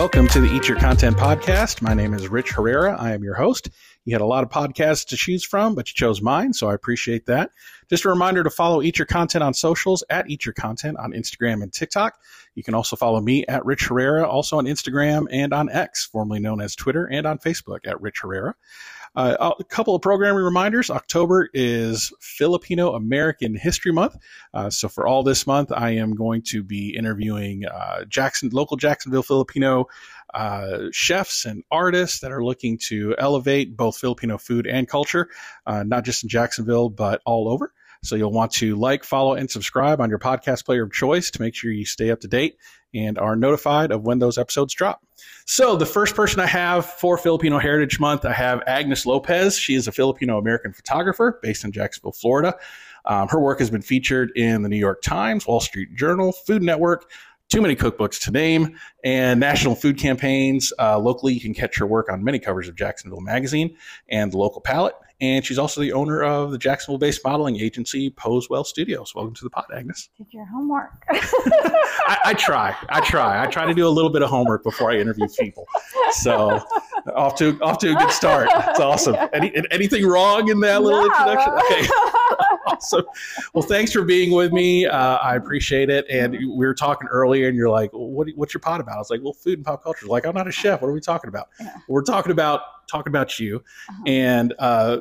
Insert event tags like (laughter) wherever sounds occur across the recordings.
Welcome to the Eat Your Content podcast. My name is Rich Herrera. I am your host. You had a lot of podcasts to choose from, but you chose mine, so I appreciate that. Just a reminder to follow Eat Your Content on socials at Eat Your Content on Instagram and TikTok. You can also follow me at Rich Herrera, also on Instagram and on X, formerly known as Twitter, and on Facebook at Rich Herrera. Uh, a couple of programming reminders. October is Filipino American History Month. Uh, so for all this month, I am going to be interviewing uh, Jackson, local Jacksonville Filipino uh, chefs and artists that are looking to elevate both Filipino food and culture, uh, not just in Jacksonville, but all over. So you'll want to like, follow, and subscribe on your podcast player of choice to make sure you stay up to date and are notified of when those episodes drop. So the first person I have for Filipino Heritage Month, I have Agnes Lopez. She is a Filipino American photographer based in Jacksonville, Florida. Um, her work has been featured in the New York Times, Wall Street Journal, Food Network, too many cookbooks to name, and national food campaigns. Uh, locally, you can catch her work on many covers of Jacksonville Magazine and the local palette. And she's also the owner of the Jacksonville based modeling agency, Posewell Studios. Welcome to the pod, Agnes. Did your homework. (laughs) (laughs) I, I, try. I try. I try to do a little bit of homework before I interview people. So off to off to a good start. It's awesome. Any, anything wrong in that little No. introduction? (laughs) Okay. Awesome. Well, thanks for being with me. Uh, I appreciate it. And we were talking earlier, and you're like, what, "What's your pod about?" I was like, "Well, food and pop culture." Like, I'm not a chef. What are we talking about? Yeah. We're talking about talking about you, Uh-huh. and uh,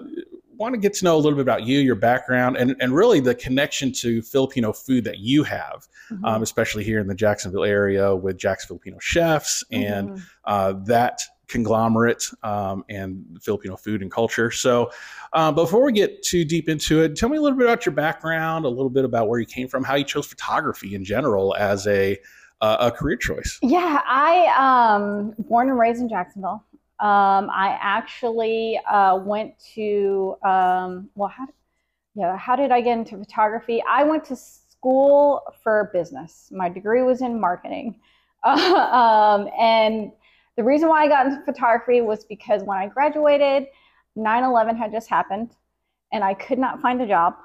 want to get to know a little bit about you, your background, and and really the connection to Filipino food that you have, Mhm. um, especially here in the Jacksonville area with Jax Filipino chefs and Mhm. uh, that conglomerate um, and Filipino food and culture. So, uh, before we get too deep into it, tell me a little bit about your background, a little bit about where you came from, how you chose photography in general as a uh, a career choice. Yeah, I um born and raised in Jacksonville. Um, I actually uh, went to um, well, how yeah, how did I get into photography? I went to school for business. My degree was in marketing, (laughs) um, and the reason why I got into photography was because when I graduated, 9/11 had just happened, and I could not find a job,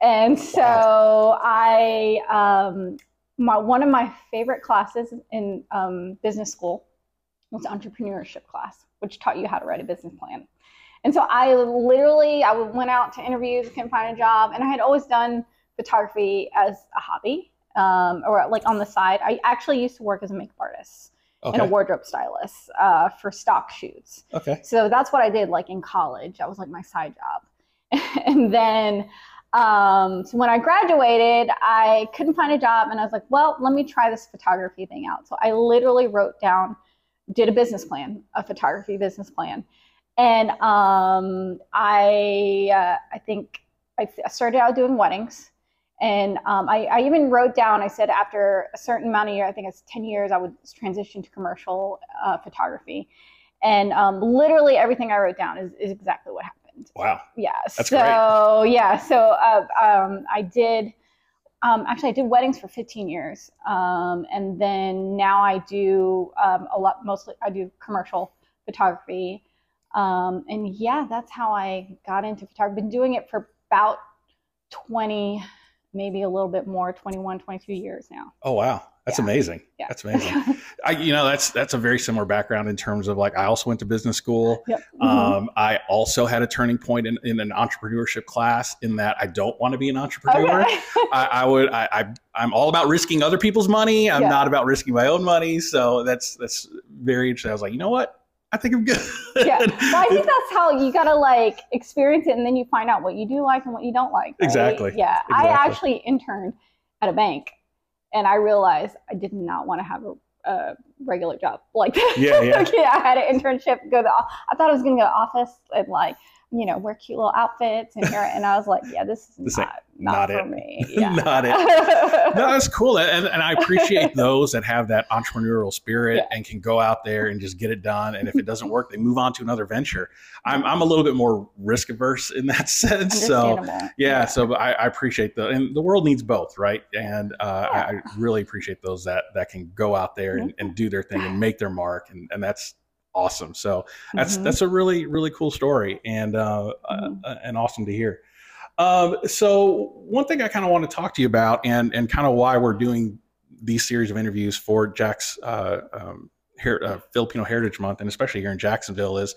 and so I um, my one of my favorite classes in um, business school was entrepreneurship class, which taught you how to write a business plan. And so I literally I went out to interviews, couldn't find a job, and I had always done photography as a hobby um, or like on the side. I actually used to work as a makeup artist and a wardrobe stylist uh, for stock shoots. Okay. So that's what I did like in college. That was like my side job. (laughs) and then um, so when I graduated, I couldn't find a job and I was like, well, let me try this photography thing out. So I literally wrote down, did a business plan, a photography business plan. And um, I, uh, I think I I started out doing weddings. And um, I, I even wrote down, I said after a certain amount of year, I think it's 10 years, I would transition to commercial uh, photography. And um, literally everything I wrote down is, is exactly what happened. Wow. Yeah. That's so yeah. So uh, um, I did. Um, actually, I did weddings for 15 years, um, and then now I do um, a lot. Mostly, I do commercial photography, um, and yeah, that's how I got into photography. Been doing it for about 20, maybe a little bit more, 21, 22 years now. Oh wow. That's Yeah. amazing. Yeah. That's amazing. (laughs) I, you know, that's that's a very similar background in terms of like I also went to business school. yep. Um, I also had a turning point in, in an entrepreneurship class in that I don't want to be an entrepreneur. Okay. (laughs) I, I would I, I I'm all about risking other people's money. I'm Yeah. not about risking my own money. So that's that's very interesting. I was like, you know what? I think I'm good. yeah. (laughs) Well, I think that's how you gotta like experience it, and then you find out what you do like and what you don't like. right? Exactly. Yeah. I actually interned at a bank, and I realized I did not want to have a, a regular job like that. Yeah, yeah. (laughs) yeah. I had an internship. Go to. I thought I was gonna go to office and like you know wear cute little outfits and here, and I was like, yeah, this is This not not, not for me. (laughs) Yeah. Not it. (laughs) no, that's cool, and, and I appreciate (laughs) those that have that entrepreneurial spirit Yeah. and can go out there and just get it done. And if it doesn't work, they move on to another venture. I'm I'm a little bit more risk averse in that sense, so Understandable. yeah, so I, I appreciate the and the world needs both, right? And uh, I, I really appreciate those that that can go out there and, and do their thing and make their mark, and, and that's awesome. So that's Mhm. that's a really really cool story and uh, Mhm. uh, and awesome to hear. Um, so one thing I kind of want to talk to you about, and and kind of why we're doing these series of interviews for Jack's uh, um, Her- uh, Filipino Heritage Month, and especially here in Jacksonville, is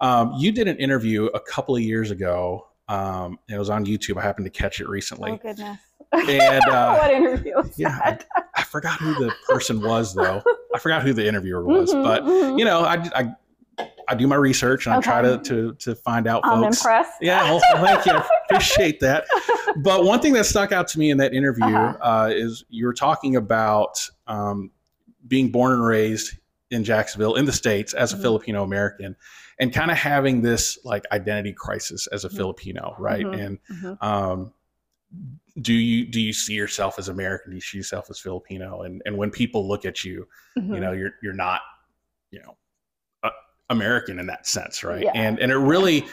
um, you did an interview a couple of years ago. Um, it was on YouTube. I happened to catch it recently. Oh goodness. And (laughs) uh, what interview? was yeah, that? Forgot who the person was though. I forgot who the interviewer (laughs) was, Mhm, but mhm. you know, I, I I do my research and I try to to to find out I'm folks. impressed. Yeah, well, thank you. I appreciate that. But one thing that stuck out to me in that interview Uh-huh. uh, is you were talking about um, being born and raised in Jacksonville in the states as a Mhm. Filipino American, and kind of having this like identity crisis as a Mhm. Filipino, right? Mhm. And Mhm. um, do you do you see yourself as American? Do you see yourself as Filipino? And and when people look at you, you Mhm. know you're you're not you know uh, American in that sense, right? Yeah. And and it really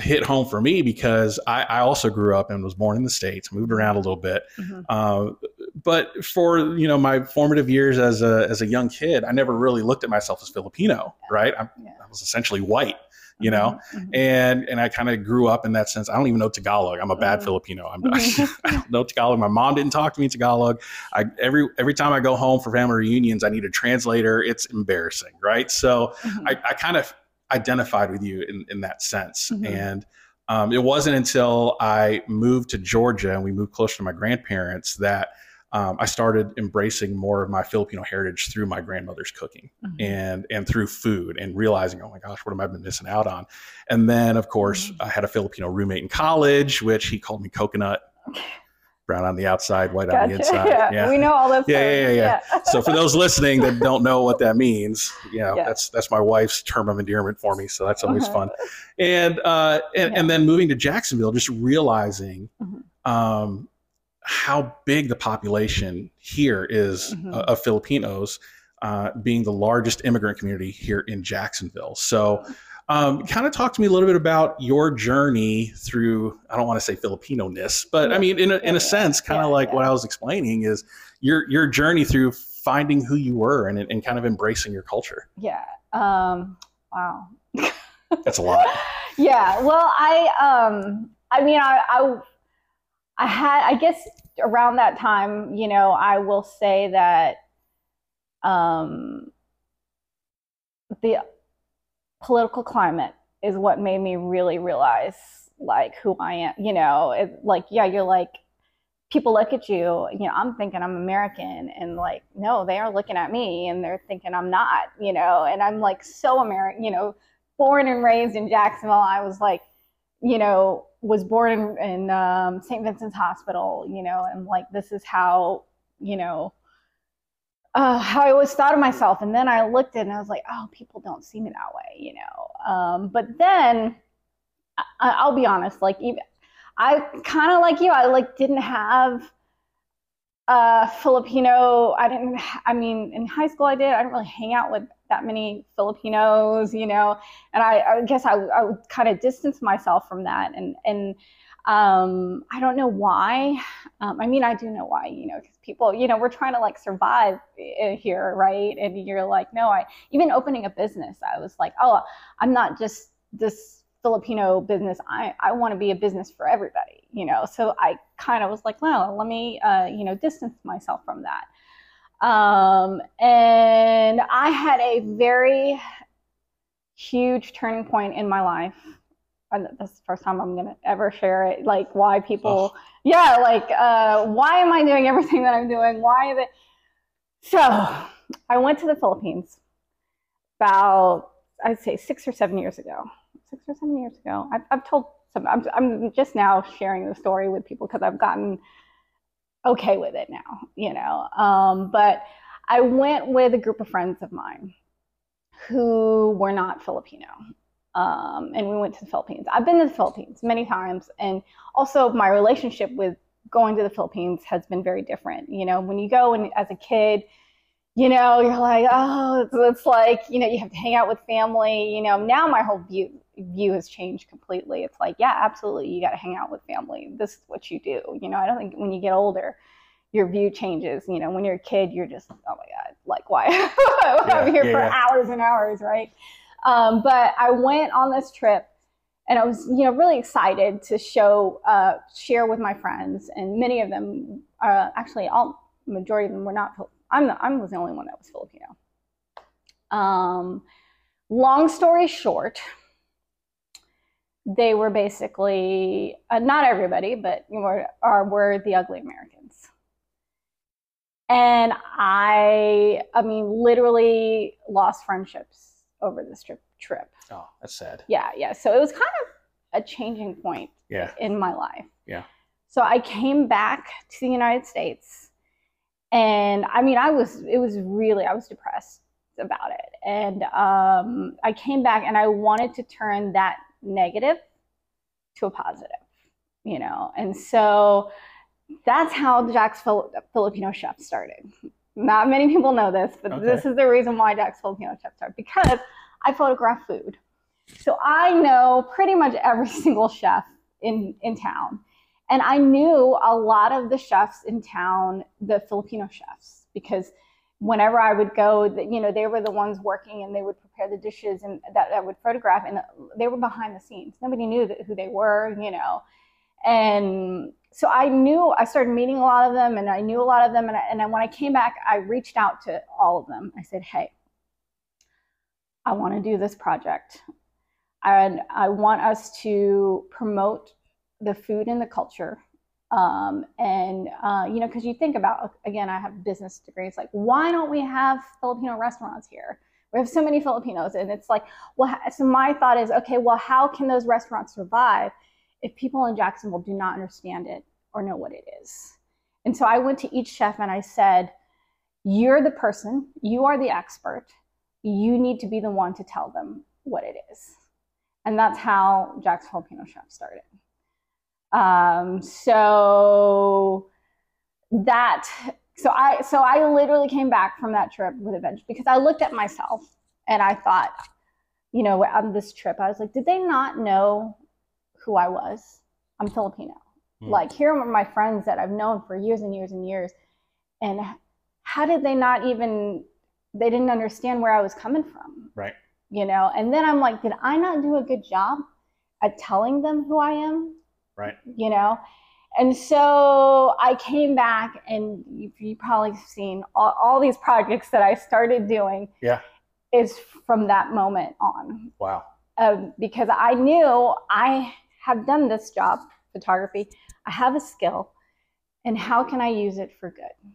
hit home for me because I, I also grew up and was born in the states, moved around a little bit, Mhm. uh, but for you know my formative years as a as a young kid, I never really looked at myself as Filipino, right? I'm, Yeah. I was essentially white, you know, Mhm. and and I kind of grew up in that sense. I don't even know Tagalog. I'm a bad Mhm. Filipino. I'm. (laughs) (laughs) I don't know Tagalog. My mom didn't talk to me Tagalog. I every every time I go home for family reunions, I need a translator. It's embarrassing, right? So Mhm. I, I kind of identified with you in, in that sense. Mhm. And um, it wasn't until I moved to Georgia and we moved closer to my grandparents that um, I started embracing more of my Filipino heritage through my grandmother's cooking Mhm. and and through food and realizing, oh my gosh, what have I been missing out on? And then, of course, Mhm. I had a Filipino roommate in college, which he called me coconut, brown on the outside, white on the inside. Yeah. Yeah. we know all those. Yeah, terms. yeah, yeah, so for those listening that don't know what that means, you know, Yeah. that's that's my wife's term of endearment for me. So that's always Uh-huh. fun. And uh and, Yeah. and then moving to Jacksonville, just realizing Mhm. um how big the population here is Mhm. uh, of Filipinos, uh, being the largest immigrant community here in Jacksonville. So um, kind of talk to me a little bit about your journey through i don't want to say filipino-ness but i mean in a, in a sense kind of yeah, like yeah. what i was explaining is your your journey through finding who you were and, and kind of embracing your culture Yeah. Um, wow. that's a lot (laughs) yeah. Well, I um I mean I I I had I guess around that time, you know, I will say that um the political climate is what made me really realize like who I am, you know, it, like yeah, you're like people look at you, you know, I'm thinking I'm American and like no, they are looking at me and they're thinking I'm not, you know, and I'm like so American, you know, born and raised in Jacksonville. I was like, you know, was born in, in um, St. Vincent's Hospital, you know, and like this is how, you know, uh, how I always thought of myself. And then I looked at it and I was like, oh, people don't see me that way, you know. Um, but then I, I'll be honest, like even I kind of like you, I like didn't have uh, Filipino. I didn't. I mean, in high school I did. I didn't really hang out with that many Filipinos, you know. And I, I guess I, I would kind of distance myself from that. And and um, I don't know why. Um, I mean, I do know why, you know, because people, you know, we're trying to like survive here, right? And you're like, no, I even opening a business, I was like, oh, I'm not just this Filipino business. I, I want to be a business for everybody, you know. So I kind of was like, well, let me, uh, you know, distance myself from that. Um, and I had a very huge turning point in my life. And is the first time I'm gonna ever share it. Like why people, yeah, like uh, why am I doing everything that I'm doing? Why the? So I went to the Philippines about I'd say six or seven years ago. Six or seven years ago. I've, I've told some. I'm, I'm just now sharing the story with people because I've gotten okay with it now. You know, um, but I went with a group of friends of mine who were not Filipino. Um, and we went to the Philippines. I've been to the Philippines many times, and also my relationship with going to the Philippines has been very different. You know, when you go and as a kid, you know, you're like, oh, it's, it's like, you know, you have to hang out with family. You know, now my whole view view has changed completely. It's like, yeah, absolutely, you got to hang out with family. This is what you do. You know, I don't think when you get older, your view changes. You know, when you're a kid, you're just, oh my god, like why (laughs) I'm here yeah, for yeah. hours and hours, right? Um, but I went on this trip and I was, you know, really excited to show, uh, share with my friends, and many of them, uh, actually, all majority of them were not. I'm the, I was the only one that was Filipino. Um, long story short, they were basically uh, not everybody, but you know, are were the ugly Americans. And I, I mean, literally lost friendships over this trip. Trip. Oh, that's sad. Yeah, yeah. So it was kind of a changing point Yeah. in my life. Yeah. So I came back to the United States and I mean I was it was really I was depressed about it. And um, I came back and I wanted to turn that negative to a positive, you know. And so that's how the Jax Fil- Filipino Chef started. Not many people know this, but Okay. this is the reason why Jax Filipino Chef started because I photograph food. So I know pretty much every (laughs) single chef in, in town. And I knew a lot of the chefs in town, the Filipino chefs, because whenever I would go, you know, they were the ones working and they would prepare the dishes and that I would photograph, and they were behind the scenes. Nobody knew that, who they were, you know. And so I knew, I started meeting a lot of them and I knew a lot of them. And, I, and when I came back, I reached out to all of them. I said, hey, I want to do this project. And I want us to promote the food and the culture. Um, and, uh, you know, because you think about, again, I have business degrees, like, why don't we have Filipino restaurants here? We have so many Filipinos. And it's like, well, so my thought is, okay, well, how can those restaurants survive if people in Jacksonville do not understand it or know what it is? And so I went to each chef and I said, you're the person, you are the expert, you need to be the one to tell them what it is. And that's how Jax Filipino Chef started. Um, so that so I so I literally came back from that trip with a vengeance because I looked at myself and I thought, you know, on this trip, I was like, did they not know who I was? I'm Filipino. Mm. Like here are my friends that I've known for years and years and years. And how did they not even they didn't understand where I was coming from? Right. You know, and then I'm like, did I not do a good job at telling them who I am? Right. You know? And so I came back, and you, you probably seen all, all these projects that I started doing. Yeah. Is from that moment on Wow. um, because I knew I have done this job, photography. I have a skill, and how can I use it for good?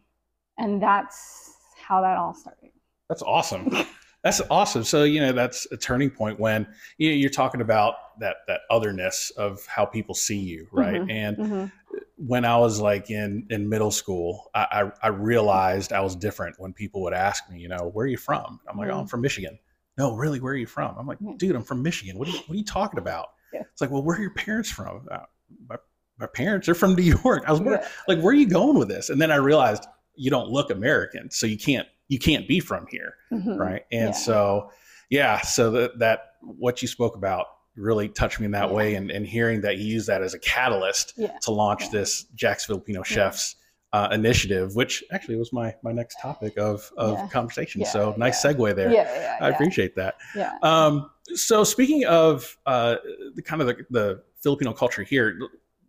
And that's how that all started. That's awesome. (laughs) That's awesome. So you know that's a turning point when you know, you're talking about that that otherness of how people see you, right? Mhm. And Mhm. when I was like in in middle school, I, I I realized I was different when people would ask me, you know, where are you from? I'm like, oh, I'm Mhm. from Michigan. No, really, where are you from? I'm like, dude, I'm from Michigan. What are you, what are you talking about? Yeah. It's like, well, where are your parents from? Uh, my, my parents are from New (laughs) York. I was Yeah. like, where are you going with this? And then I realized you don't look American, so you can't you can't be from here Mhm. right and Yeah. so yeah so that that what you spoke about really touched me in that Yeah. way and, and hearing that you use that as a catalyst Yeah. to launch this Jax filipino chefs uh, initiative which actually was my my next topic of of Yeah. conversation Yeah, so nice yeah. segue there Yeah, yeah, i appreciate that yeah. um, so speaking of uh, the kind of the, the filipino culture here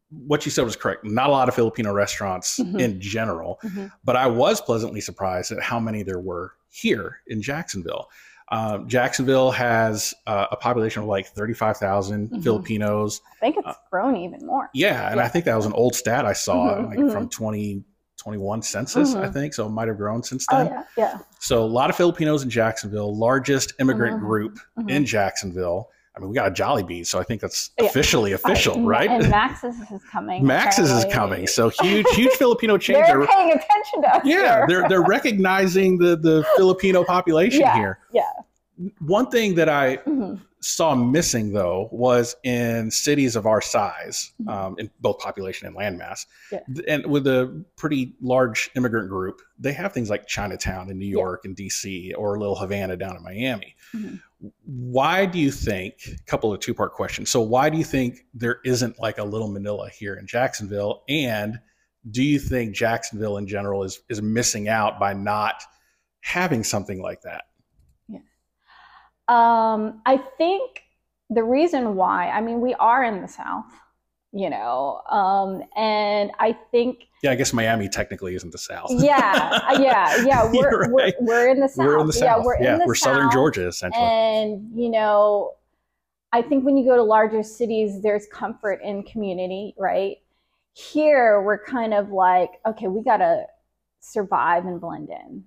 what you said was correct not a lot of filipino restaurants Mhm. in general Mhm. but I was pleasantly surprised at how many there were here in Jacksonville. Um, Jacksonville has uh, a population of like 35,000 Mhm. Filipinos. I think it's uh, grown even more. Yeah, and I think that was an old stat I saw Mhm, like mhm. from 2021 census, I Mhm. think. So it might have grown since Oh then. yeah, yeah. So a lot of Filipinos in Jacksonville, largest immigrant group in Jacksonville. I mean, we got a Jollibee, so I think that's Yeah. officially official, And- right? And Max's is coming. Max's is coming. So (laughs) huge, huge Filipino chains They're are paying attention to us. yeah they're they're (laughs) recognizing the the filipino population Yeah, here yeah. one thing that i Mhm. saw missing though was in cities of our size Mhm. um, in both population and landmass Yeah. and with a pretty large immigrant group they have things like chinatown in new Yeah. york and dc or little havana down in miami Mhm. Why do you think a couple of two part questions. So why do you think there isn't like a little manila here in jacksonville? And do you think jacksonville in general is is missing out by not having something like that? Um, I think the reason why, I mean, we are in the South, you know. Um, and I think Yeah, I guess Miami technically isn't the South. yeah, uh, yeah, (laughs) yeah. We're, You're we're we're in the south. We're in the South. Yeah, we're in the Southern South. Georgia essentially. And, you know, I think when you go to larger cities, there's comfort in community, right? Here, we're kind of like, okay, we got to survive and blend in,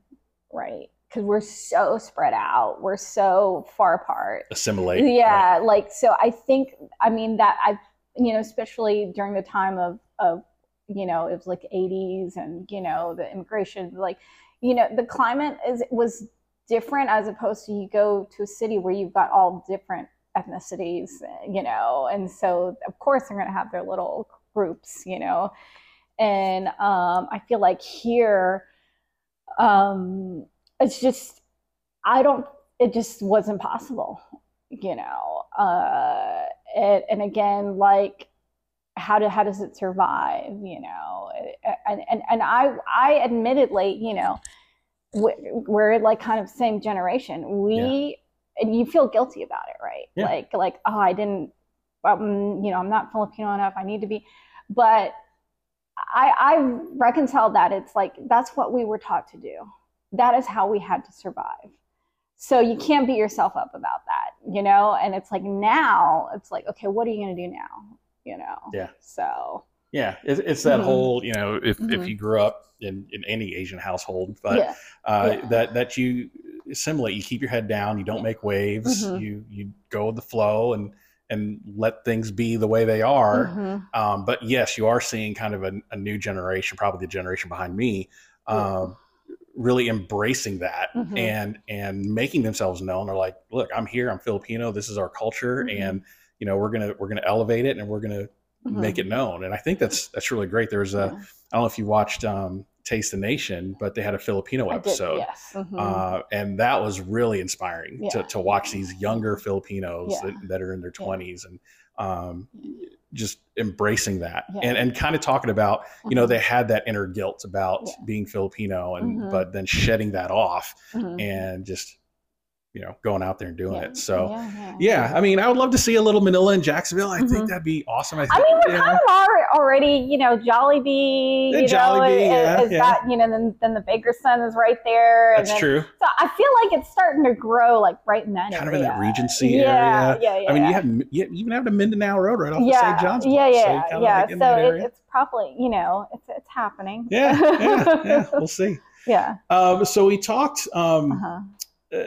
right? Because we're so spread out, we're so far apart. Assimilate. Yeah, right? like, so I think, I mean, that I've, you know, especially during the time of, of, you know, it was like 80s and, you know, the immigration, like, you know, the climate is was different as opposed to you go to a city where you've got all different ethnicities, you know, and so of course they're going to have their little groups, you know, and um, I feel like here, um, it's just I don't. It just wasn't possible, you know. Uh, and, and again, like how do how does it survive, you know? And and and I I admittedly, you know, we're, we're like kind of same generation. We and you feel guilty about it, right? Yeah. Like like oh, I didn't, um, you know, I'm not Filipino enough. I need to be, but I I reconciled that. It's like that's what we were taught to do. That is how we had to survive. So you can't beat yourself up about that, you know. And it's like now, it's like okay, what are you gonna do now? You know. Yeah. So Yeah, it's, it's that Mhm. whole you know if, if Mhm. you grew up in, in any Asian household, but yeah. uh, Yeah. that that you assimilate, you keep your head down, you don't make waves, Mhm. you you go with the flow and and let things be the way they are. Mhm. Um, but yes, you are seeing kind of a, a new generation, probably the generation behind me, um, really embracing that Mhm. and and making themselves known. They're like, look, I'm here, I'm Filipino, this is our culture, Mhm. and you know we're gonna we're gonna elevate it and we're gonna Mhm. make it known. And I think that's that's really great. There's a Yeah. I don't know if you watched um, Taste the Nation, but they had a Filipino I did, episode. yes. Mhm. Uh, and that was really inspiring to, Yeah. to watch these younger Filipinos Yeah. that, that are in their Yeah. 20s and um, just embracing that Yeah. and, and kind of talking about, you know, Mhm. they had that inner guilt about Yeah. being Filipino and Mhm. but then shedding that off Mhm. and just, you know, going out there and doing Yeah. it. So, yeah, yeah. yeah, I mean, I would love to see a little Manila in Jacksonville. I think Mhm. that'd be awesome. I, I mean, we're know, kind of are already, you know, Jollibee, Yeah, you know, Jollibee, is, yeah, is yeah. got, you know, then, then the Baker's Son is right there. and that's then, true. So I feel like it's starting to grow like right in that Kind of in that Regency yeah, area. Yeah, yeah, I mean, yeah. you have you even have the Mindanao Road right off yeah, the St. John's. yeah, Bluff, so yeah, yeah. like so that it, it's probably, you know, it's it's happening. yeah, yeah, yeah. (laughs) We'll see. yeah. Um, so we talked. Um, Uh-huh. uh,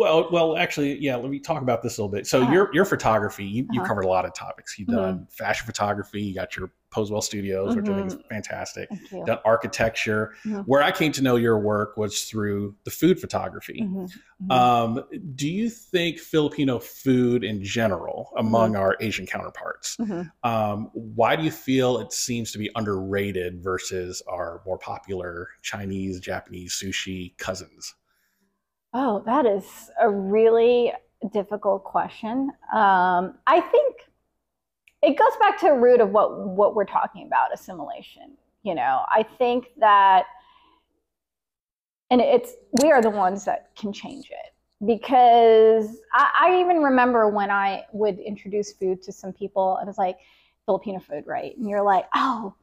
well, well, actually, yeah. Let me talk about this a little bit. So Uh-huh. your your photography, you you Uh-huh. covered a lot of topics. You've done fashion photography. You got your Posewell Studios, which I think is fantastic. Thank you. Done architecture. Mhm. Where I came to know your work was through the food photography. Mhm, mhm. Um, do you think Filipino food in general, among our Asian counterparts, um, why do you feel it seems to be underrated versus our more popular Chinese, Japanese sushi cousins? Oh, that is a really difficult question. Um, I think it goes back to the root of what what we're talking about, assimilation. You know, I think that, and it's we are the ones that can change it because I, I even remember when I would introduce food to some people, and it's like Filipino food, right? And you're like, oh,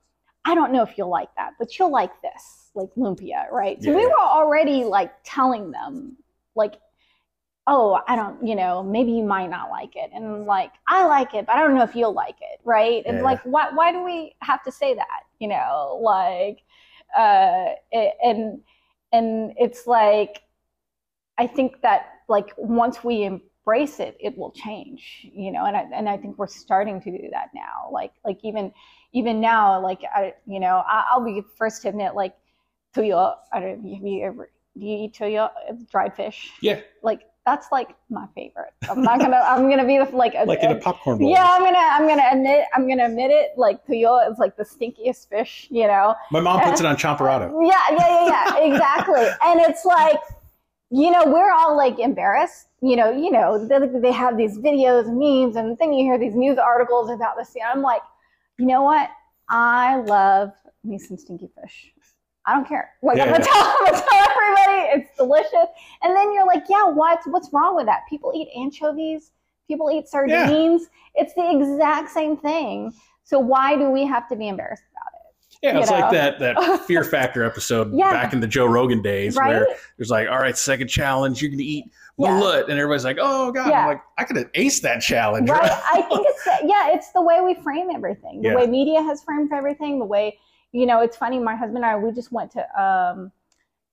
I don't know if you'll like that, but you'll like this, like lumpia, right? So Yeah, we were already like telling them, like, oh, I don't, you know, maybe you might not like it, and like I like it, but I don't know if you'll like it, right? And Yeah. like, why why do we have to say that? You know, like, uh, it, and and it's like, I think that like once we embrace it, it will change, you know, and I, and I think we're starting to do that now. Like like even even now, like I, you know, I, I'll be first to admit, like tuyo. I don't know, have you ever do you eat tuyo? Dried fish. Yeah, Like that's like my favorite. I'm not gonna. I'm gonna be the, like a, like in a popcorn bowl. yeah. I'm gonna. I'm gonna admit. I'm gonna admit it. Like tuyo is like the stinkiest fish. You know. My mom puts it on champorado. (laughs) Yeah, yeah, yeah, yeah, exactly. And it's like, you know, we're all like embarrassed. You know, you know, they, they have these videos and memes, and then you hear these news articles about this. And I'm like, you know what? I love me some stinky fish. I don't care. Like I'm gonna tell, I'm (laughs) gonna tell everybody it's delicious. And then you're like, yeah, what? What's wrong with that? People eat anchovies. People eat sardines. It's the exact same thing. So why do we have to be embarrassed? Yeah, it's like that that (laughs) Fear Factor episode Yeah. back in the Joe Rogan days Right? where there's like, all right, second challenge, you're gonna eat Yeah. and everybody's like, oh god, Yeah. I'm like, I could have aced that challenge. right? I (laughs) think it's yeah it's the way we frame everything. The way media has framed everything the way you know it's funny my husband and i we just went to um,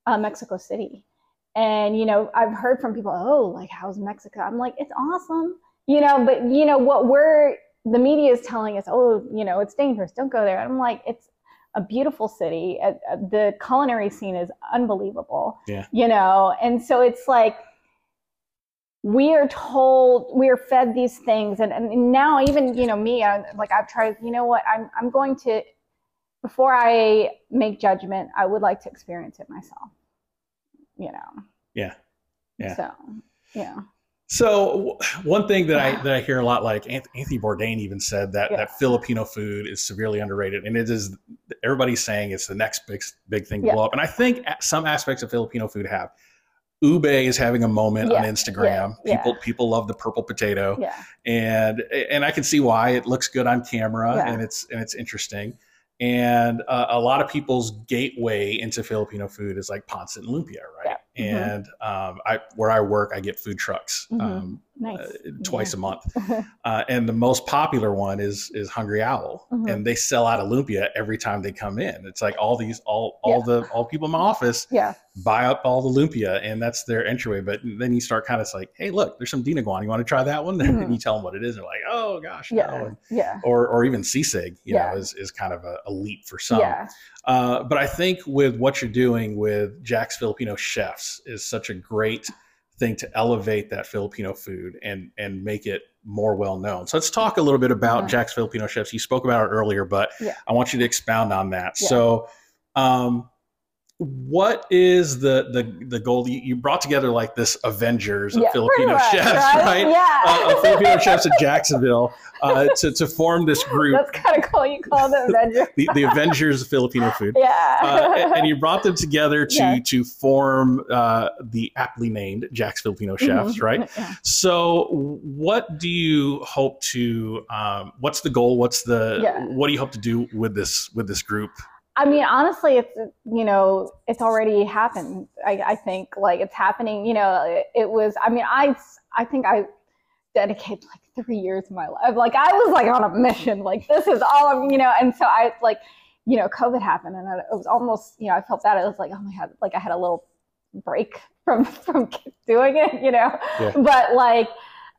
uh, mexico city. And you know i've heard from people oh like how's mexico? I'm like it's awesome. You know but you know what we're the media is telling us oh you know it's dangerous. Don't go there. I'm like it's a beautiful city uh, uh, the culinary scene is unbelievable Yeah. you know and so it's like we are told we are fed these things and, and now even you know me I, like i've tried you know what i'm i'm going to before i make judgment i would like to experience it myself you know Yeah. Yeah. so yeah So one thing that I that I hear a lot, like Anthony Bourdain even said that Yeah. that Filipino food is severely underrated, and it is. Everybody's saying it's the next big big thing to Yeah. blow up, and I think some aspects of Filipino food have. Ube is having a moment on Instagram. yeah, People people love the purple potato, yeah and and I can see why it looks good on camera Yeah. and it's and it's interesting. And uh, a lot of people's gateway into Filipino food is like pancit and Lumpia, right? Yeah. Mhm. And um, I where I work, I get food trucks Mhm. um, nice uh, twice a month, uh, and the most popular one is is Hungry Owl, Mhm. and they sell out of lumpia every time they come in. It's like all these all all the all people in my office yeah buy up all the lumpia, and that's their entryway. But then you start kind of like, hey, look, there's some Dina dinuguan. You want to try that one? (laughs) And you tell them what it is, and they're like, oh gosh, no. yeah And- yeah or or even sisig, you Yeah. know, is is kind of a, a leap for some. Yeah Uh, but I think with what you're doing with Jax Filipino Chefs is such a great thing to elevate that Filipino food and and make it more well known. So let's talk a little bit about Mhm. Jax Filipino Chefs. You spoke about it earlier, but Yeah. I want you to expound on that. Yeah. So, um, what is the the the goal? You, you brought together like this Avengers of yeah, Filipino much, chefs, (laughs) right? yeah Uh, of Filipino chefs in Jacksonville uh, to to form this group, that's kind of cool you call them (laughs) Avengers. the, the Avengers of Filipino food yeah uh, and- and you brought them together to Yeah. to form uh, the aptly named Jax Filipino Chefs, Mhm. right? Yeah. So, what do you hope to? Um, what's the goal? What's the? Yeah. What do you hope to do with this with this group? I mean, honestly, it's you know, it's already happened. I, I think like it's happening. You know, it, it was. I mean, I I think I dedicated like three years of my life. Like I was like on a mission. Like this is all I'm. You know, and so I like, you know, COVID happened, and it was almost. You know, I felt bad. It was like, oh my god, like I had a little break from (laughs) from doing it. You know, Yeah. but like,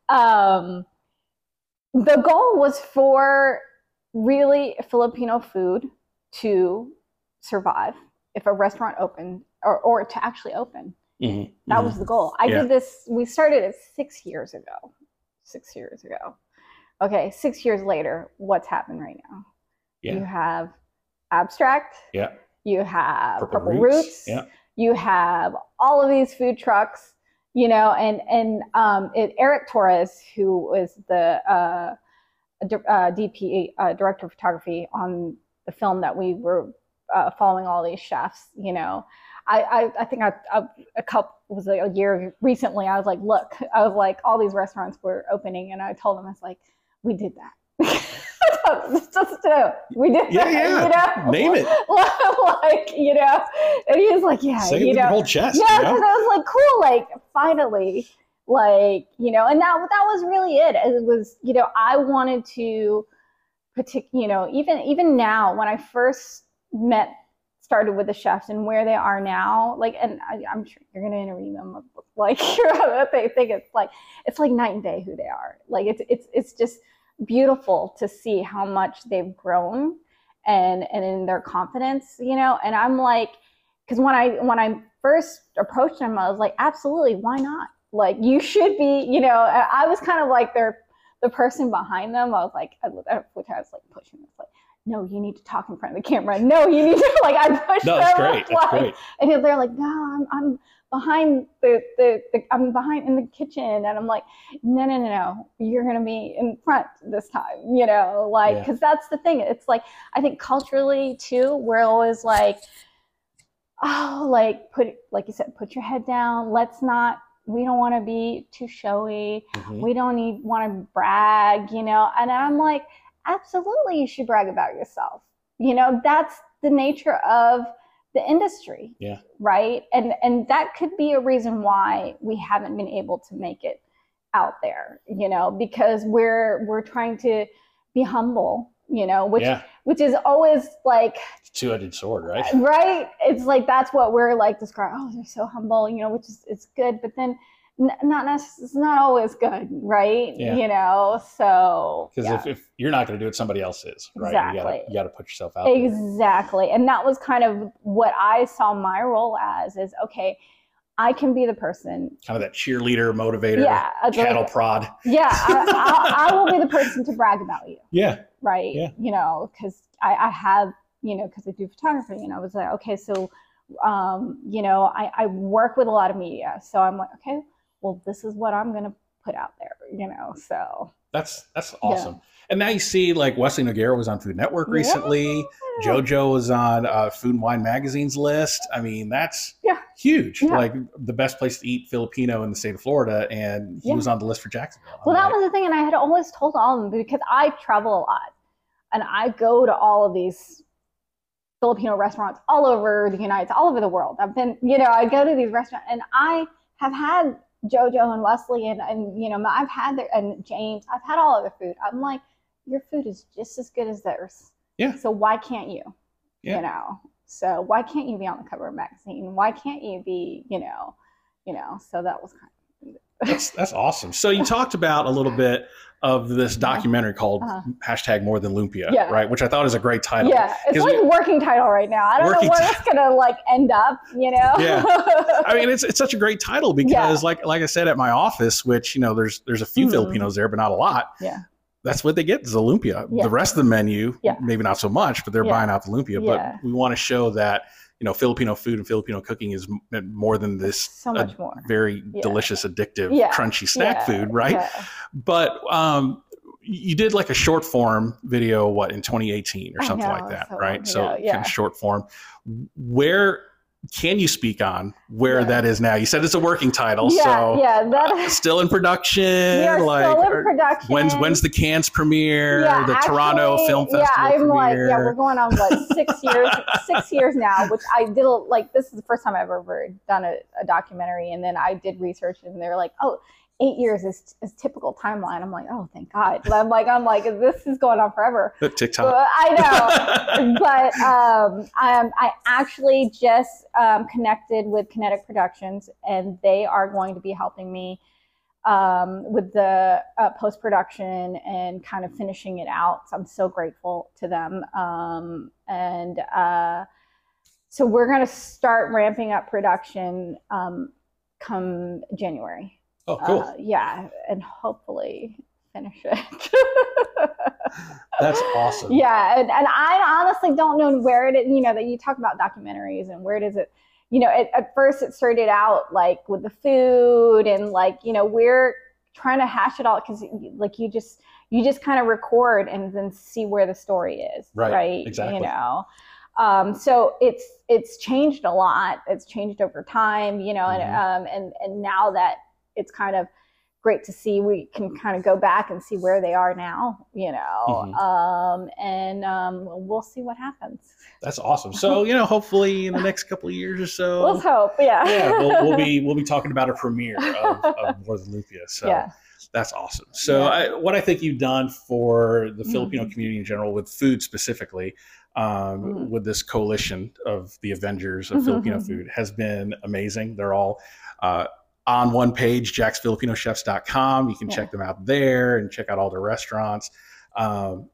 um, the goal was for really Filipino food to survive if a restaurant opened or, or to actually open. That was the goal. I Mm-hmm. Yeah. did this, we started it six years ago. Six years ago. Okay, six years later, what's happened right now? You have Abstract. Yeah. You have Purple Purple, Roots, Roots. yeah. You have all of these food trucks, you know, and and um, it, Eric Torres, who was the uh, uh, DP uh, director of photography on the film that we were uh, following all these chefs, you know. I, I, I think I, I, a couple was a year recently. I was like, look, I was like, all these restaurants were opening, and I told them, I was like, we did that. (laughs) just, do. We did Yeah, that, yeah. You know? Name it. (laughs) like, you know, and he was like, yeah, Say you know, whole chest. yeah, you know? because I was like, cool, like finally, like you know, and that that was really it. It was, you know, I wanted to, partic- you know, even even now when I first met, started with the chefs and where they are now, like, and I, I'm sure you're gonna interview them, (laughs) like, they think it's like it's like night and day who they are. Like it's it's it's just beautiful to see how much they've grown and and in their confidence, you know. And I'm like, because when I when I first approached them, I was like, absolutely, why not? Like you should be, you know. I was kind of like their the person behind them. I was like, I, uh, which I was like pushing this, like, no, you need to talk in front of the camera. No, you need to (laughs) like. I pushed No, them, that's great. That's like, great. and they're like, no, I'm I'm behind the, the the I'm behind in the kitchen, and I'm like, no, no, no, no, you're gonna be in front this time, you know, like Yeah. because that's the thing. It's like I think culturally too, we're always like, oh, like put like you said, put your head down. Let's not we don't want to be too showy. Mhm. We don't need want to brag, you know. And I'm like, absolutely, you should brag about yourself. You know, that's the nature of the industry. Yeah. Right. And and that could be a reason why we haven't been able to make it out there. You know, because we're we're trying to be humble. You know, which yeah, which is always like two edged sword, right? right it's like that's what we're like describing oh they're so humble you know which is it's good but then n- not necess- it's not always good right Yeah. you know so Because yeah. if, if you're not going to do it, somebody else is, right? Exactly. you gotta put yourself out. there. exactly and that was kind of what i saw my role as is okay i can be the person Kind of that cheerleader, motivator, yeah uh, like- cattle prod. yeah I, I, I will be the (laughs) person to brag about you Yeah, right? Yeah. You know, because I, I have, you know, because I do photography, and I was like, okay, so, um, you know, I, I work with a lot of media, so I'm like, okay, well, this is what I'm gonna put out there, you know, so that's that's awesome. And now you see like Wesley Noguera was on Food Network Yeah. recently. JoJo was on uh, Food and Wine Magazine's list. I mean, that's Yeah. huge. Yeah. Like the best place to eat Filipino in the state of Florida, and he Yeah. was on the list for Jacksonville. I'm Well, that like, was the thing, and I had always told all of them because I travel a lot, and I go to all of these Filipino restaurants all over the United, States, all over the world. I've been, you know, I go to these restaurants, and I have had JoJo and Wesley, and and you know, I've had their and James, I've had all of their food. I'm like, your food is just as good as theirs. Yeah. So why can't you? Yeah. You know. So why can't you be on the cover of a magazine? Why can't you be, you know, you know? So that was kind that's that's awesome. So you talked about a little bit of this documentary called Uh-huh. hashtag More Than Lumpia, Yeah. right? Which I thought is a great title. Yeah, it's like working title right now. I don't know where ti- it's gonna like end up. You know. Yeah. I mean, it's it's such a great title because, Yeah. like like I said at my office, which you know, there's there's a few Mhm. Filipinos there, but not a lot. Yeah. That's what they get is the lumpia. Yeah. The rest of the menu, Yeah. maybe not so much, but they're Yeah. buying out the lumpia. But we want to show that you know Filipino food and Filipino cooking is m- more than this so much more. very Yeah. delicious, addictive, Yeah. crunchy snack Yeah, food, right? But um, you did like a short form video, what in 2018 or something know, like that, so right? So kind of short form. Where can you speak on where Yeah. that is now? You said it's a working title, Yeah, so yeah. uh, That still in production. we are like still in production. when's when's the Cannes premiere? Yeah, the Toronto Film Festival Yeah, I'm like, yeah, we're going on what (laughs) six years, six years now. Which I did like. This is the first time I've ever done a, a documentary, and then I did research, and they're like, oh. Eight years is, is typical timeline. I'm like, oh, thank God. I'm like, I'm like, this is going on forever. (laughs) TikTok. I know. (laughs) but um, um, I actually just um, connected with Kinetic Productions, and they are going to be helping me um, with the uh, post production and kind of finishing it out. So I'm so grateful to them. Um, and uh, so we're going to start ramping up production um, come January. Oh, cool. Uh, yeah, and hopefully finish it. That's awesome. (laughs) Yeah, and, and I honestly don't know where it is. You know that you talk about documentaries and where does it? You know, it, at first it started out like with the food and like you know we're trying to hash it all because like you just you just kind of record and then see where the story is. Right, Right. exactly. You know. Um, so it's it's changed a lot. It's changed over time, you know, and um, and and now that it's kind of great to see we can kind of go back and see where they are now you know Mhm. um, and um, we'll see what happens That's awesome. So you know, hopefully in the next couple of years or so, let's hope yeah yeah, we'll, we'll be (laughs) we'll be talking about a premiere of, of More Than Lumpia. So yeah that's awesome. So Yeah. I, what I think you've done for the Filipino Mhm. community in general, with food specifically, um, Mhm. with this coalition of the Avengers of Mhm. Filipino food, has been amazing. They're all uh, on one page, jaxfilipinochefs.com. You can Yeah. check them out there and check out all their restaurants. Um,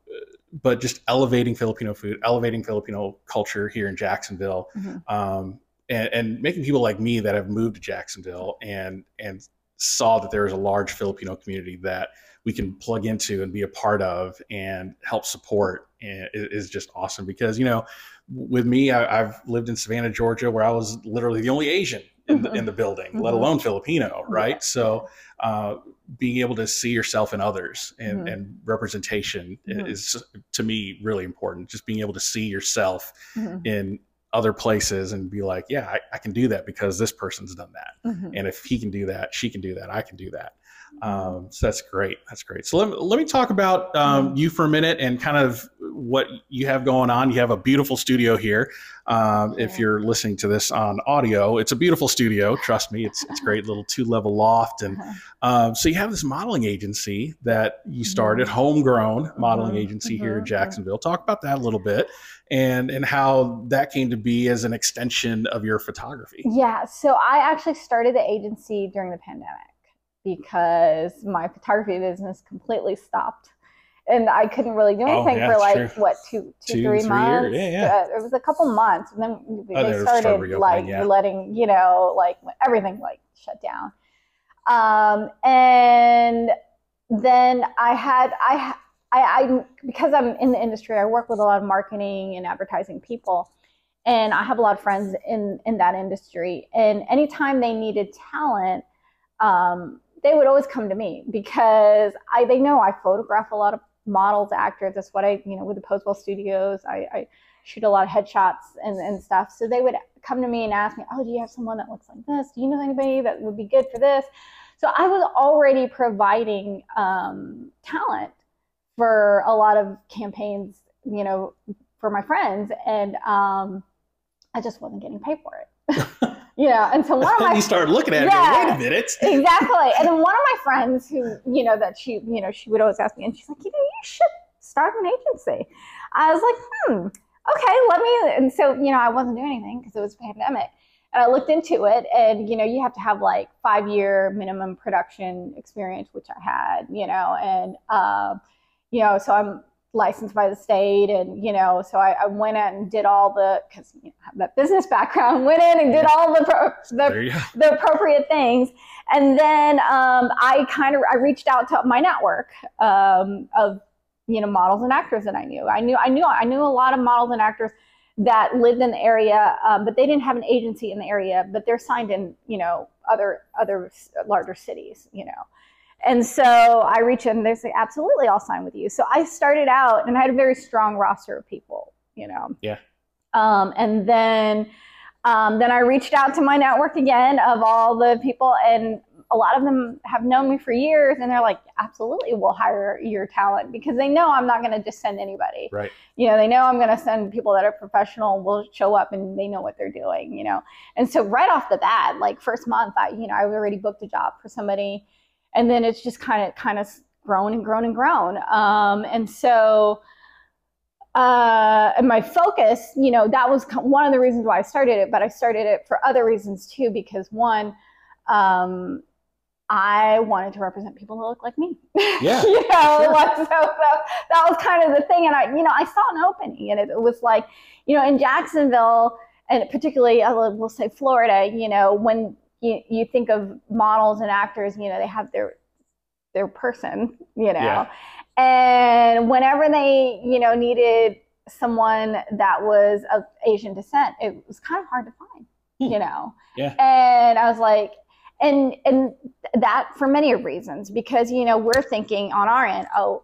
but just elevating Filipino food, elevating Filipino culture here in Jacksonville, Mhm. um, and, and making people like me that have moved to Jacksonville and and saw that there is a large Filipino community that we can plug into and be a part of and help support and is just awesome because you know with me I, I've lived in Savannah Georgia where I was literally the only Asian in, the, Mhm. in the building let Mhm. alone Filipino right Yeah. so uh, being able to see yourself in others and, Mhm. and representation Mhm. is to me really important just being able to see yourself Mhm. in other places and be like, yeah, I, I can do that because this person's done that. Mhm. And if he can do that, she can do that, I can do that. Um, so that's great. That's great. So let me, let me talk about um, you for a minute and kind of what you have going on. You have a beautiful studio here. Um, if you're listening to this on audio, it's a beautiful studio. Trust me, it's it's great. Little two level loft, and Uh-huh. um, so you have this modeling agency that you started, homegrown modeling Mhm. agency here in. Jacksonville. Talk about that a little bit, and and how that came to be as an extension of your photography. Yeah, so I actually started the agency during the pandemic because my photography business completely stopped. And I couldn't really do Oh, anything yeah, for like true. what two, two, Two, three three months. Yeah, yeah. Uh, it was a couple months, and then Oh, they started like letting you know like everything like shut down. Um, and then I had I I, I because I'm in the industry, I work with a lot of marketing and advertising people, and I have a lot of friends in in that industry. And anytime they needed talent, um, they would always come to me because I they know I photograph a lot of models, actors. That's what I you know with the Posewell Studios. I, I shoot a lot of headshots and, and stuff. So they would come to me and ask me, "Oh, do you have someone that looks like this? Do you know anybody that would be good for this?" So I was already providing um, talent for a lot of campaigns, you know, for my friends, and um, I just wasn't getting paid for it. (laughs) (laughs) yeah, and so one of (laughs) my you started looking at it. Yeah. and Wait a minute. (laughs) exactly. And then one of my friends who, you know, that she, you know, she would always ask me, and she's like, you know, you should start an agency. I was like, hmm, okay, let me. And so, you know, I wasn't doing anything because it was a pandemic. And I looked into it, and you know, you have to have like five year minimum production experience, which I had, you know, and um, you know, so I'm licensed by the state, and you know, so I, I went in and did all the because you know, I have that business background, (laughs) went in and did all the pro, the There you go. the appropriate things. And then um, I kind of I reached out to my network um, of you know models and actors that I knew. I knew I knew I knew a lot of models and actors that lived in the area, um, but they didn't have an agency in the area. But they're signed in you know other other larger cities, you know. And so I reach in they say, absolutely, I'll sign with you. So I started out and I had a very strong roster of people, you know. Yeah. Um, and then um, then I reached out to my network again of all the people, and a lot of them have known me for years, and they're like, "Absolutely, we'll hire your talent," because they know I'm not going to just send anybody. Right. You know, they know I'm going to send people that are professional, will show up, and they know what they're doing. You know, and so right off the bat, like first month, I you know I already booked a job for somebody, and then it's just kind of kind of grown and grown and grown. Um, and so uh, and my focus, you know, that was one of the reasons why I started it, but I started it for other reasons too, because one, um, I wanted to represent people who look like me. (laughs) Yeah, you know, sure. like, so, so that was kind of the thing. And I, you know, I saw an opening and it, it was like, you know, in Jacksonville and particularly, I will will say Florida, you know, when you, you think of models and actors, you know, they have their, their person, you know, Yeah. and whenever they, you know, needed someone that was of Asian descent, it was kind of hard to find, Hmm. you know. Yeah. And I was like, and and that for many reasons, because you know we're thinking on our end, oh,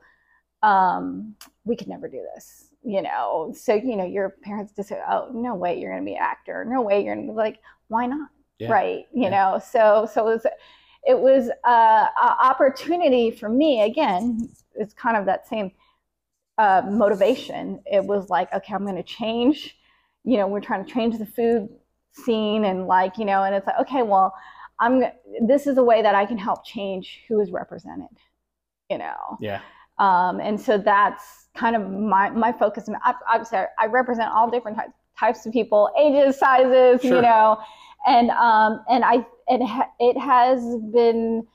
um, we could never do this, you know. So you know your parents just say, oh, no way you're going to be an actor, no way you're to be like, why not, Yeah. right? You Yeah. know. So so it was it was a, a opportunity for me again it's kind of that same uh, motivation it was like okay i'm going to change you know we're trying to change the food scene and like you know and it's like okay well i'm this is a way that i can help change who is represented you know Yeah. um, and so that's kind of my my focus and I, obviously I, I represent all different types types of people ages sizes Sure. you know and um, and i it, ha- it has been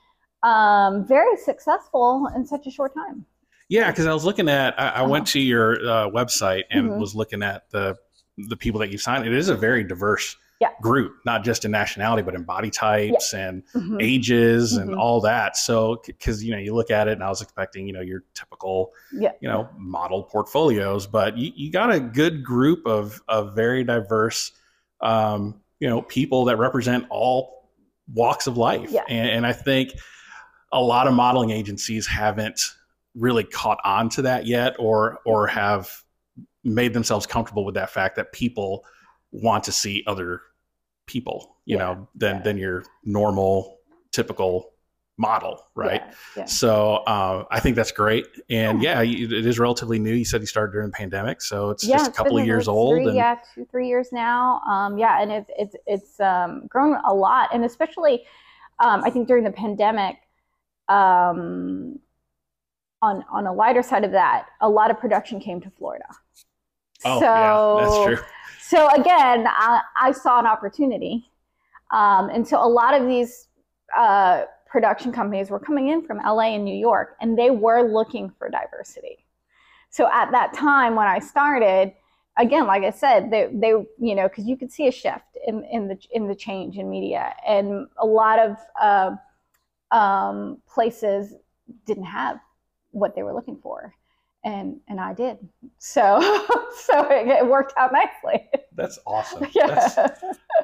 um, very successful in such a short time Yeah, because I was looking at, I, I went to your uh, website and Mhm. was looking at the the people that you signed. It is a very diverse Yeah. group, not just in nationality, but in body types and Mhm. ages and Mhm. all that. So, because you know, you look at it, and I was expecting, you know, your typical, Yeah. you know, model portfolios, but you, you got a good group of of very diverse, um, you know, people that represent all walks of life, Yeah. and, and I think a lot of modeling agencies haven't really caught on to that yet or or have made themselves comfortable with that fact that people want to see other people, you Yeah, know, than yeah. than your normal, typical model, right? Yeah, yeah. So uh, I think that's great, and yeah, you- it is relatively new. You said you started during the pandemic, so it's yeah, just a couple of years like old. Three, and yeah, two, three years now. Um, yeah, and it's it's it's um, grown a lot, and especially um, I think during the pandemic. Um, on on a lighter side of that, a lot of production came to Florida. oh so, yeah, that's true. So again, I, I saw an opportunity, um, and so a lot of these uh, production companies were coming in from LA and New York, and they were looking for diversity. So at that time when I started, again, like I said, they, they you know, because you could see a shift in, in the in the change in media, and a lot of uh, um, places didn't have what they were looking for, and and I did. So (laughs) so it, it worked out nicely. That's awesome. (laughs) yeah. That's,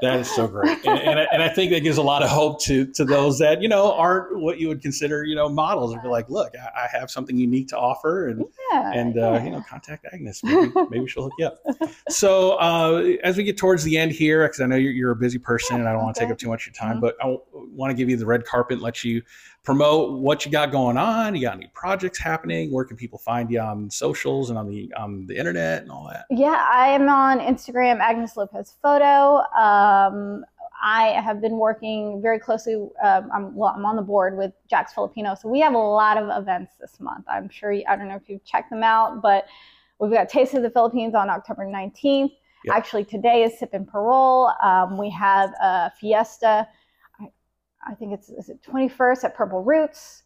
that is so great, and, and, I, and I think that gives a lot of hope to to those that you know aren't what you would consider you know models, and be like, look, I, I have something unique to offer, and yeah, and uh, yeah. you know contact agnes maybe, maybe she'll hook you up (laughs) so uh, as we get towards the end here because i know you're, you're a busy person and i don't want to take up too much of your time Mhm. but i want to give you the red carpet and let you promote what you got going on you got any projects happening where can people find you on socials and on the on the internet and all that Yeah, I am on Instagram, Agnes Lopez Photo. Um, I have been working very closely. Um, I'm well, I'm on the board with Jax Filipino, so we have a lot of events this month. I'm sure you, I don't know if you've checked them out, but we've got Taste of the Philippines on October 19th. Yep. Actually, today is Sip and Parole. Um, we have a fiesta. I, think it's is it 21st at Purple Roots.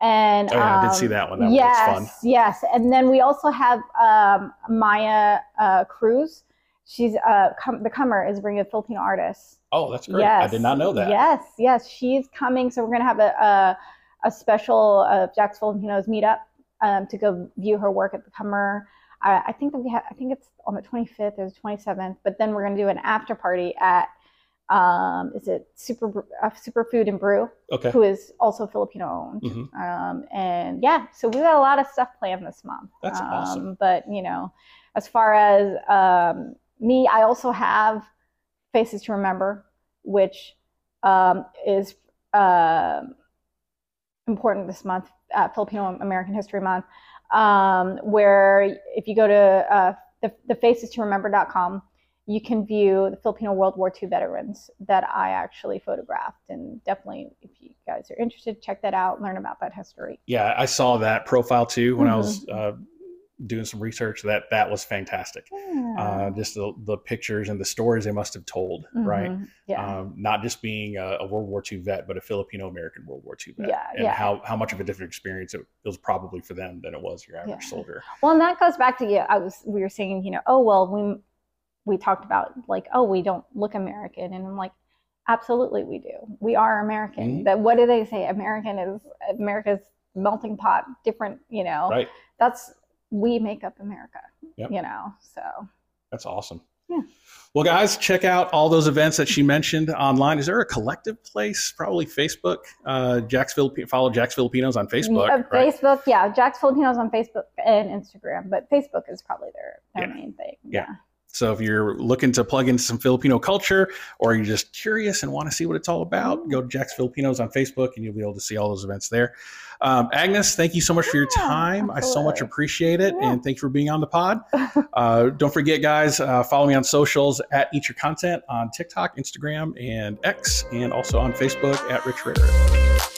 And oh yeah i did see um, that one that yes, was fun yes. And then we also have um, Maya uh, Cruz. She's uh, com- the Cummer is bringing a Filipino artist. oh that's great Yes, i did not know that Yes, yes, she's coming. So we're gonna have a a, a special uh, Jax Filipinos meetup um, to go view her work at the Cummer. I, I think that we have. I think it's on the 25th or the 27th. But then we're gonna do an after party at. Um, is it Super uh, Superfood and Brew? okay who is also Filipino owned. Mhm. Um, and yeah, so we got a lot of stuff planned this month. That's um, awesome. But you know, as far as um, me, I also have Faces to Remember, which um, is uh, important this month, uh, Filipino American History Month, um, where if you go to uh, the, the faces to remember.com, you can view the Filipino World War II veterans that I actually photographed. And definitely, if you guys are interested, check that out, learn about that history. yeah i saw that profile too when i was Mhm. uh, doing some research that that was fantastic uh, just the, the pictures and the stories they must have told right Mhm. Yeah. um, not just being a, a World War II vet, but a Filipino American World War II vet, Yeah, and yeah. how how much of a different experience it was probably for them than it was your average Yeah. soldier. Well, and that goes back to you. I was we were saying, you know, oh well, we we talked about like, oh, we don't look American, and I'm like, absolutely, we do. We are American. Mhm. That what do they say? American is America's melting pot. Different, you know. Right? That's we make up America. Yep. You know. So That's awesome. Yeah. Well, guys, check out all those events that she mentioned online. Is there a collective place? Probably Facebook. Uh, Jax Philippi- follow Jax Filipinos on Facebook. Uh, right? Facebook, yeah, Jax Filipinos on Facebook and Instagram, but Facebook is probably their their Yeah. main thing. Yeah. So if you're looking to plug into some Filipino culture, or you're just curious and want to see what it's all about, go to Jax Filipinos on Facebook, and you'll be able to see all those events there. Um, Agnes, thank you so much for your time. I so much appreciate it, Yeah. and thanks for being on the pod. (laughs) Uh, don't forget, guys, uh, follow me on socials at Eat Your Content on TikTok, Instagram, and X, and also on Facebook at Rich Ritter.